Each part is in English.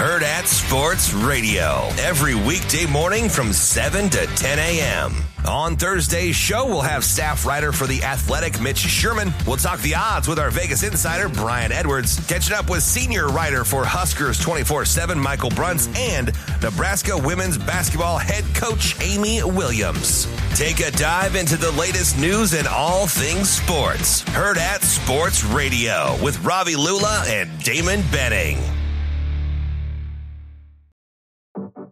Hurrdat Sports Radio. Every weekday morning from 7 to 10 a.m. On Thursday's show, we'll have staff writer for The Athletic, Mitch Sherman. We'll talk the odds with our Vegas insider, Brian Edwards. Catching up with senior writer for Huskers 24 7, Michael Bruntz, and Nebraska women's basketball head coach, Amy Williams. Take a dive into the latest news and all things sports. Hurrdat Sports Radio with Ravi Lula and Damon Benning.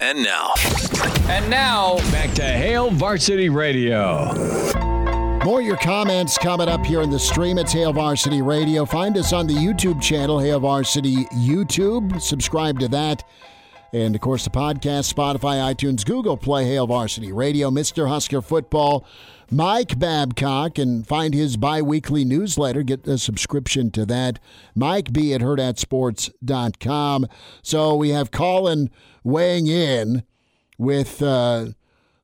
And now, And now, back to Hail Varsity Radio. More of your comments coming up here in the stream. It's Hail Varsity Radio. Find us on the YouTube channel, Hail Varsity YouTube. Subscribe to that. And of course, the podcast, Spotify, iTunes, Google Play, Hail Varsity Radio, Mr. Husker Football, Mike Babcock, and find his bi weekly newsletter. Get a subscription to that. Mike B at hurrdatsports.com. So we have Colin weighing in with, uh,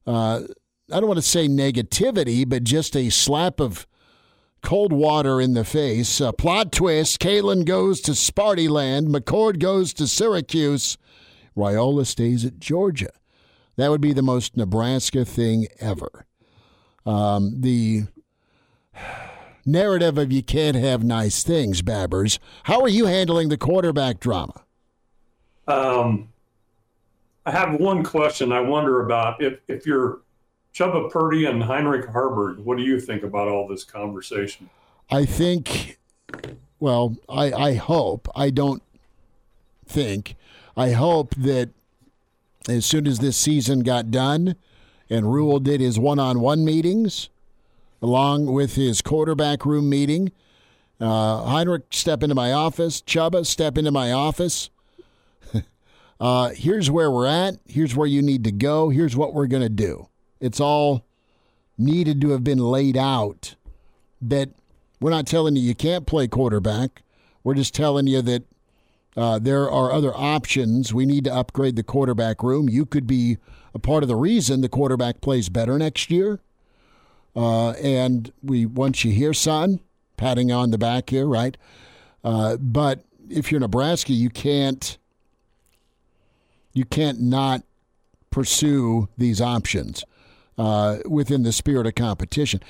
uh, I don't want to say negativity, but just a slap of cold water in the face. A plot twist Kaelin goes to Sparty Land, McCord goes to Syracuse, Raiola stays at Georgia. That would be the most Nebraska thing ever. Um, the narrative of you can't have nice things, Babbers. How are you handling the quarterback drama? Um, I have one question I wonder about. If, if you're Chuba Purdy and Heinrich Haarberg, what do you think about all this conversation? I think, well, I, I hope, I don't think, I hope that as soon as this season got done and Rhule did his one on one meetings along with his quarterback room meeting, uh, Heinrich step into my office, Chuba step into my office. uh, here's where we're at. Here's where you need to go. Here's what we're going to do. It's all needed to have been laid out that we're not telling you you can't play quarterback. We're just telling you that uh, there are other options. We need to upgrade the quarterback room. You could be a part of the reason the quarterback plays better next year. Uh, and we want you here, son. Patting on the back here, right? Uh, but if you're Nebraska, you can't you can't not pursue these options uh, within the spirit of competition.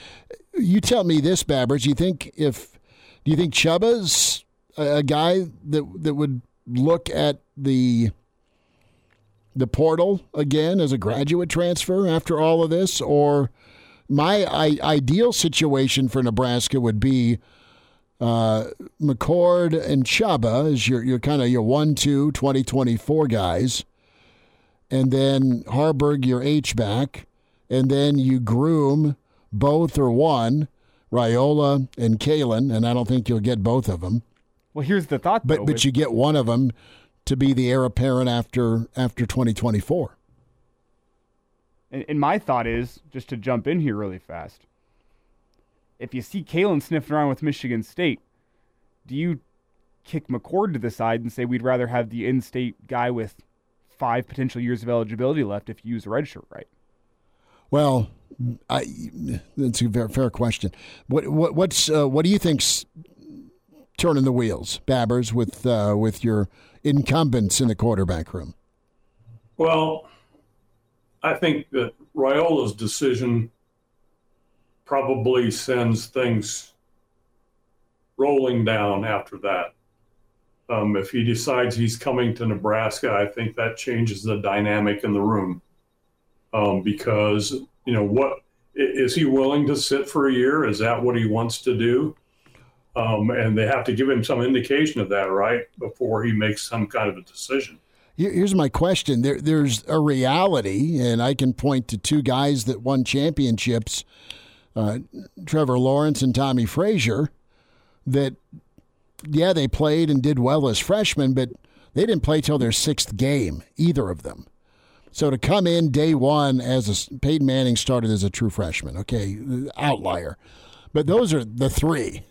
You tell me this, Babbers. You think if do you think Chuba's a, guy that that would look at the the portal again as a graduate transfer after all of this, or my I, ideal situation for Nebraska would be uh, McCord and Chuba as your your kind of your one two 2024 guys, and then Haarberg your H back, and then you groom both or one, Raiola and Kaelin, and I don't think you'll get both of them. Well, here's the thought, But though, but with- you get one of them to be the heir apparent after after 2024. And, and my thought is just to jump in here really fast. If you see Kaelin sniffing around with Michigan State, do you kick McCord to the side and say we'd rather have the in-state guy with five potential years of eligibility left if you use a red shirt right? Well, I that's a very fair question. What what what's uh, what do you think's turning the wheels, Babbers, with uh, with your incumbents in the quarterback room? Well, I think that Raiola's decision probably sends things rolling down after that. Um, if he decides he's coming to Nebraska, I think that changes the dynamic in the room. Um, because, you know, what is he willing to sit for a year? Is that what he wants to do? Um, and they have to give him some indication of that, right, before he makes some kind of a decision. Here's my question: there, There's a reality, and I can point to two guys that won championships, uh, Trevor Lawrence and Tommie Frazier, that yeah they played and did well as freshmen, but they didn't play till their sixth game, either of them. So to come in day one as a Peyton Manning started as a true freshman, okay, outlier. But those are the three,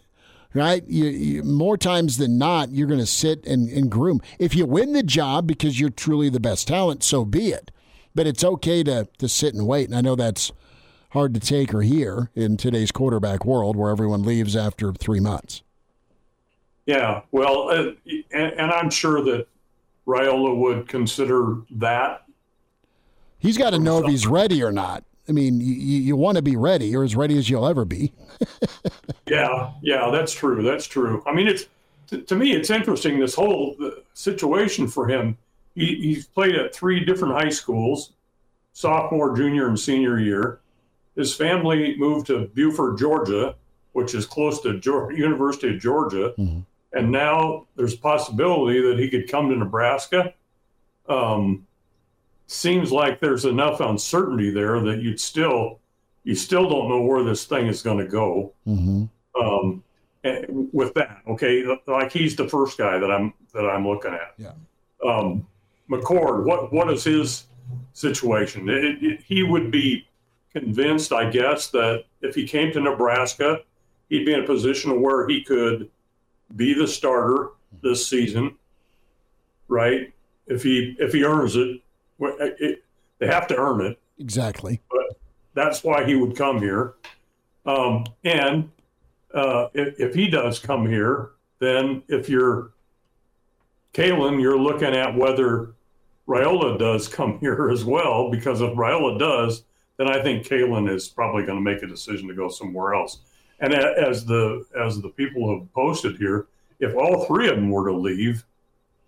right? You, you, more times than not, you're going to sit and, and groom. If you win the job because you're truly the best talent, so be it. But it's okay to to sit and wait. And I know that's hard to take or hear in today's quarterback world, where everyone leaves after three months. Yeah, well, uh, and, and I'm sure that Raiola would consider that. He's got to know if he's ready or not. I mean, you, you want to be ready or as ready as you'll ever be. yeah, yeah, that's true. That's true. I mean, it's to, to me, it's interesting this whole situation for him. He, he's played at three different high schools, sophomore, junior, and senior year. His family moved to Buford, Georgia, which is close to Georgia, University of Georgia. Mm-hmm and now there's a possibility that he could come to Nebraska. Um, seems like there's enough uncertainty there that you'd still you still don't know where this thing is going to go. Mm-hmm. Um, with that, okay, like he's the first guy that I'm that I'm looking at. Yeah. Um, McCord, what what is his situation? It, it, he would be convinced, I guess, that if he came to Nebraska, he'd be in a position where he could be the starter this season, right? If he if he earns it, it they have to earn it. Exactly. But that's why he would come here. Um, and uh, if, if he does come here, then if you're Kaelin, you're looking at whether Raiola does come here as well, because if Raiola does, then I think Kaelin is probably going to make a decision to go somewhere else. And as the as the people have posted here, if all three of them were to leave,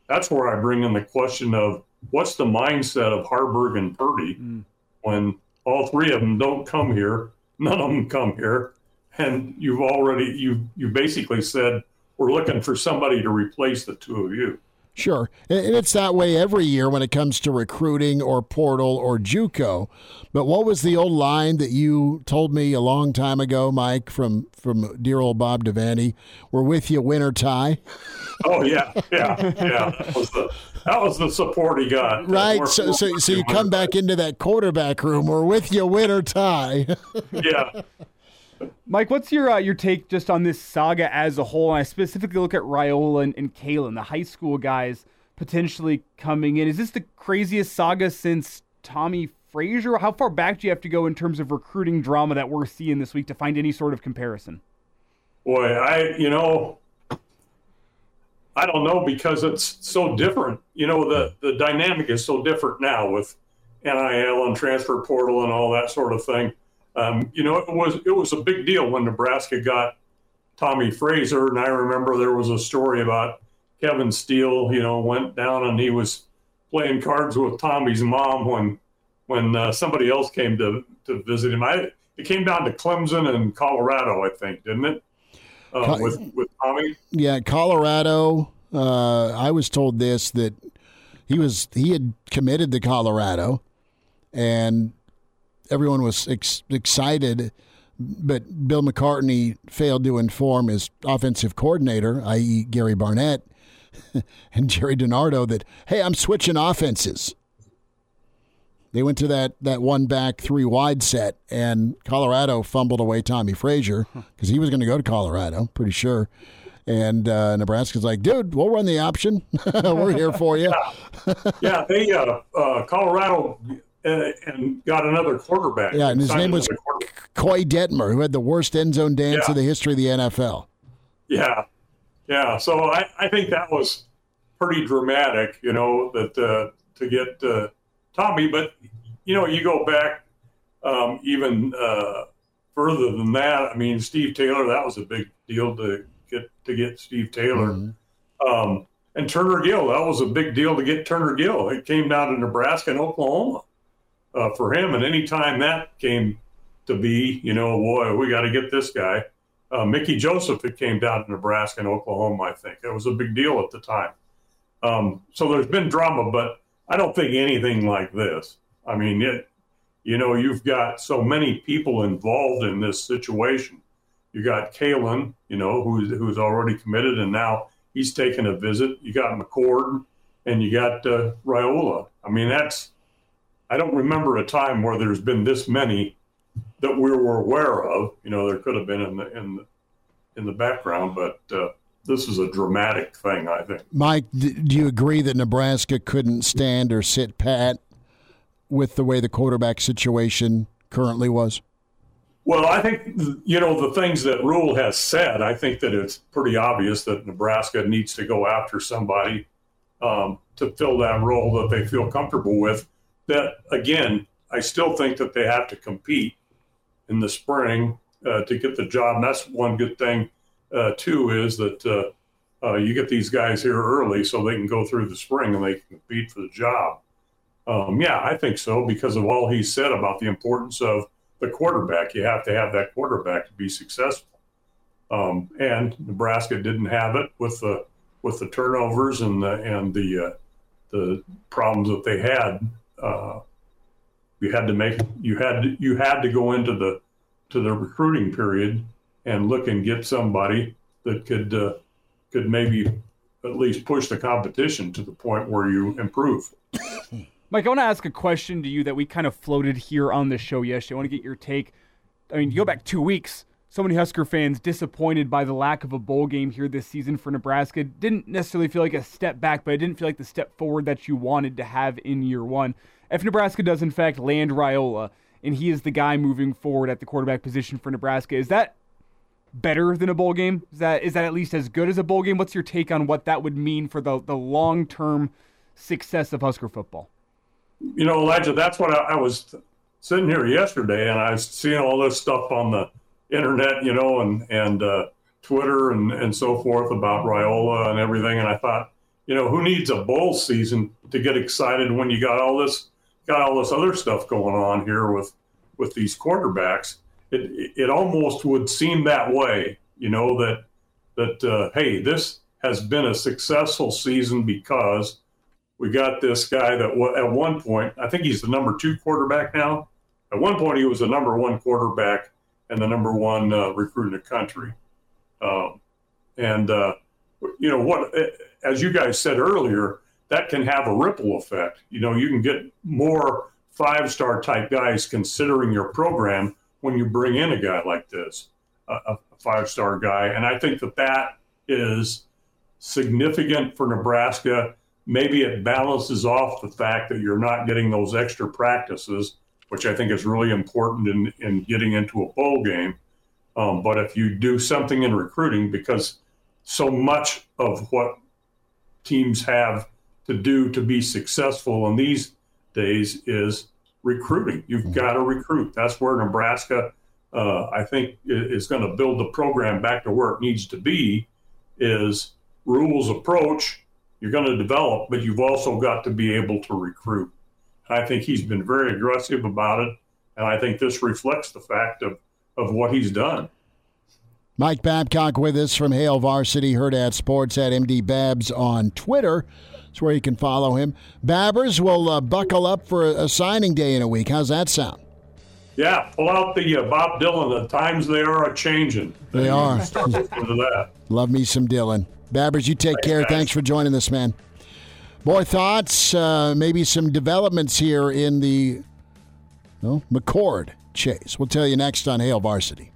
that's where I bring in the question of what's the mindset of Haarberg and Purdy mm. when all three of them don't come here, none of them come here, and you've already you you basically said we're looking for somebody to replace the two of you. Sure. And it's that way every year when it comes to recruiting or portal or JUCO. But what was the old line that you told me a long time ago, Mike, from, from dear old Bob Devaney? We're with you, win or tie. Oh, yeah. Yeah. Yeah. That was the, that was the support he got. Right. So, so, so you come back into that quarterback room. We're with you, win or tie. yeah. Mike, what's your uh, your take just on this saga as a whole? And I specifically look at Raiola and, and Kaelin, the high school guys potentially coming in. Is this the craziest saga since Tommie Frazier? How far back do you have to go in terms of recruiting drama that we're seeing this week to find any sort of comparison? Boy, I you know, I don't know because it's so different. You know, the the dynamic is so different now with NIL and transfer portal and all that sort of thing. Um, you know, it was it was a big deal when Nebraska got Tommie Frazier, and I remember there was a story about Kevin Steele. You know, went down and he was playing cards with Tommie's mom when when uh, somebody else came to to visit him. I it came down to Clemson and Colorado, I think, didn't it? Uh, with with Tommie. Yeah, Colorado. Uh, I was told this that he was he had committed to Colorado, and everyone was ex- excited, but Bill McCartney failed to inform his offensive coordinator, i.e., Gary Barnett and Jerry DiNardo, that hey, I'm switching offenses. They went to that, that one back, three wide set, and Colorado fumbled away Tommie Frazier because he was going to go to Colorado, pretty sure. And uh, Nebraska's like, dude, we'll run the option. We're here for you. yeah. yeah, they uh, uh, Colorado and, and got another quarterback. Yeah, and his name was Koy Detmer, who had the worst end zone dance yeah. in the history of the NFL. Yeah, yeah. So I, I think that was pretty dramatic, you know, that uh, to get uh, Tommie. But you know, you go back um, even uh, further than that. I mean, Steve Taylor, that was a big deal to get to get Steve Taylor. Mm-hmm. Um, and Turner Gill, that was a big deal to get Turner Gill. It came down to Nebraska and Oklahoma uh, for him. And anytime that came to be, you know, boy, we got to get this guy. Uh, Mickey Joseph, it came down to Nebraska and Oklahoma, I think. It was a big deal at the time. Um, so there's been drama, but I don't think anything like this. I mean, it, you know, you've got so many people involved in this situation. You got Kaelin, you know, who's who's already committed, and now he's taking a visit. You got McCord, and you got uh. I mean, that's I don't remember a time where there's been this many that we were aware of. You know, there could have been in the in the, in the background, but uh, this is a dramatic thing. I think. Mike, do you agree that Nebraska couldn't stand or sit pat with the way the quarterback situation currently was? Well, I think you know the things that Rhule has said. I think that it's pretty obvious that Nebraska needs to go after somebody um, to fill that role that they feel comfortable with. That again, I still think that they have to compete in the spring uh, to get the job. And that's one good thing uh, too is that uh, uh you get these guys here early so they can go through the spring and they can compete for the job. Um, yeah, I think so because of all he said about the importance of the quarterback. You have to have that quarterback to be successful. Um, and Nebraska didn't have it with the with the turnovers and the and the uh, the problems that they had. Uh, you had to make you had to, you had to go into the to the recruiting period and look and get somebody that could uh, could maybe at least push the competition to the point where you improve. Mike, I want to ask a question to you that we kind of floated here on the show yesterday. I want to get your take. I mean, you go back two weeks. So many Husker fans disappointed by the lack of a bowl game here this season for Nebraska. Didn't necessarily feel like a step back, but it didn't feel like the step forward that you wanted to have in year one. If Nebraska does, in fact, land Raiola, and he is the guy moving forward at the quarterback position for Nebraska, is that better than a bowl game? Is that is that at least as good as a bowl game? What's your take on what that would mean for the, the long term success of Husker football? you know, Elijah, that's what I, I, was sitting here yesterday, and I was seeing all this stuff on the internet, you know, and and uh, Twitter and and so forth about Raiola and everything, and I thought, you know, who needs a bowl season to get excited when you got all this got all this other stuff going on here with with these quarterbacks? It it almost would seem that way, you know, that that uh, hey, this has been a successful season because we got this guy that at one point, I think he's the number two quarterback now. At one point, he was the number one quarterback and the number one uh, recruit in the country. Um, and, uh, you know, what, as you guys said earlier, that can have a ripple effect. You know, you can get more five star type guys considering your program when you bring in a guy like this, a, a five star guy. And I think that that is significant for Nebraska maybe it balances off the fact that you're not getting those extra practices, which I think is really important in, in getting into a bowl game. Um, but if you do something in recruiting, because so much of what teams have to do to be successful in these days is recruiting. You've mm-hmm. got to recruit. That's where Nebraska, uh, I think, is going to build the program back to where it needs to be. Is Rhule's approach you're going to develop, but you've also got to be able to recruit. I think he's been very aggressive about it, and I think this reflects the fact of, of what he's done. Mike Babcock with us from Hail Varsity, Hurrdat Sports at MD Babs on Twitter. That's where you can follow him. Babbers will uh, buckle up for a, a, signing day in a week. How's that sound? Yeah, pull out the uh, Bob Dylan. The times they are a changing. They are. Love me some Dylan. Babbers, you take care. Thanks for joining us, man. Boy, thoughts, uh, maybe some developments here in the McCord chase. We'll tell you next on Hail Varsity.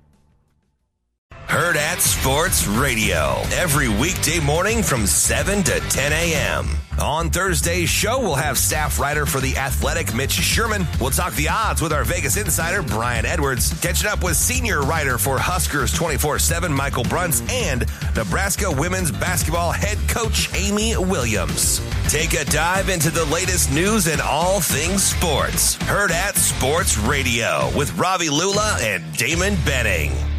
Hurrdat Sports Radio every weekday morning from 7 to 10 a.m. On Thursday's show, we'll have staff writer for The Athletic, Mitch Sherman. We'll talk the odds with our Vegas insider, Brian Edwards. Catching up with senior writer for Huskers 24 7, Michael Bruntz, and Nebraska women's basketball head coach, Amy Williams. Take a dive into the latest news and all things sports. Hurrdat Sports Radio with Ravi Lula and Damon Benning.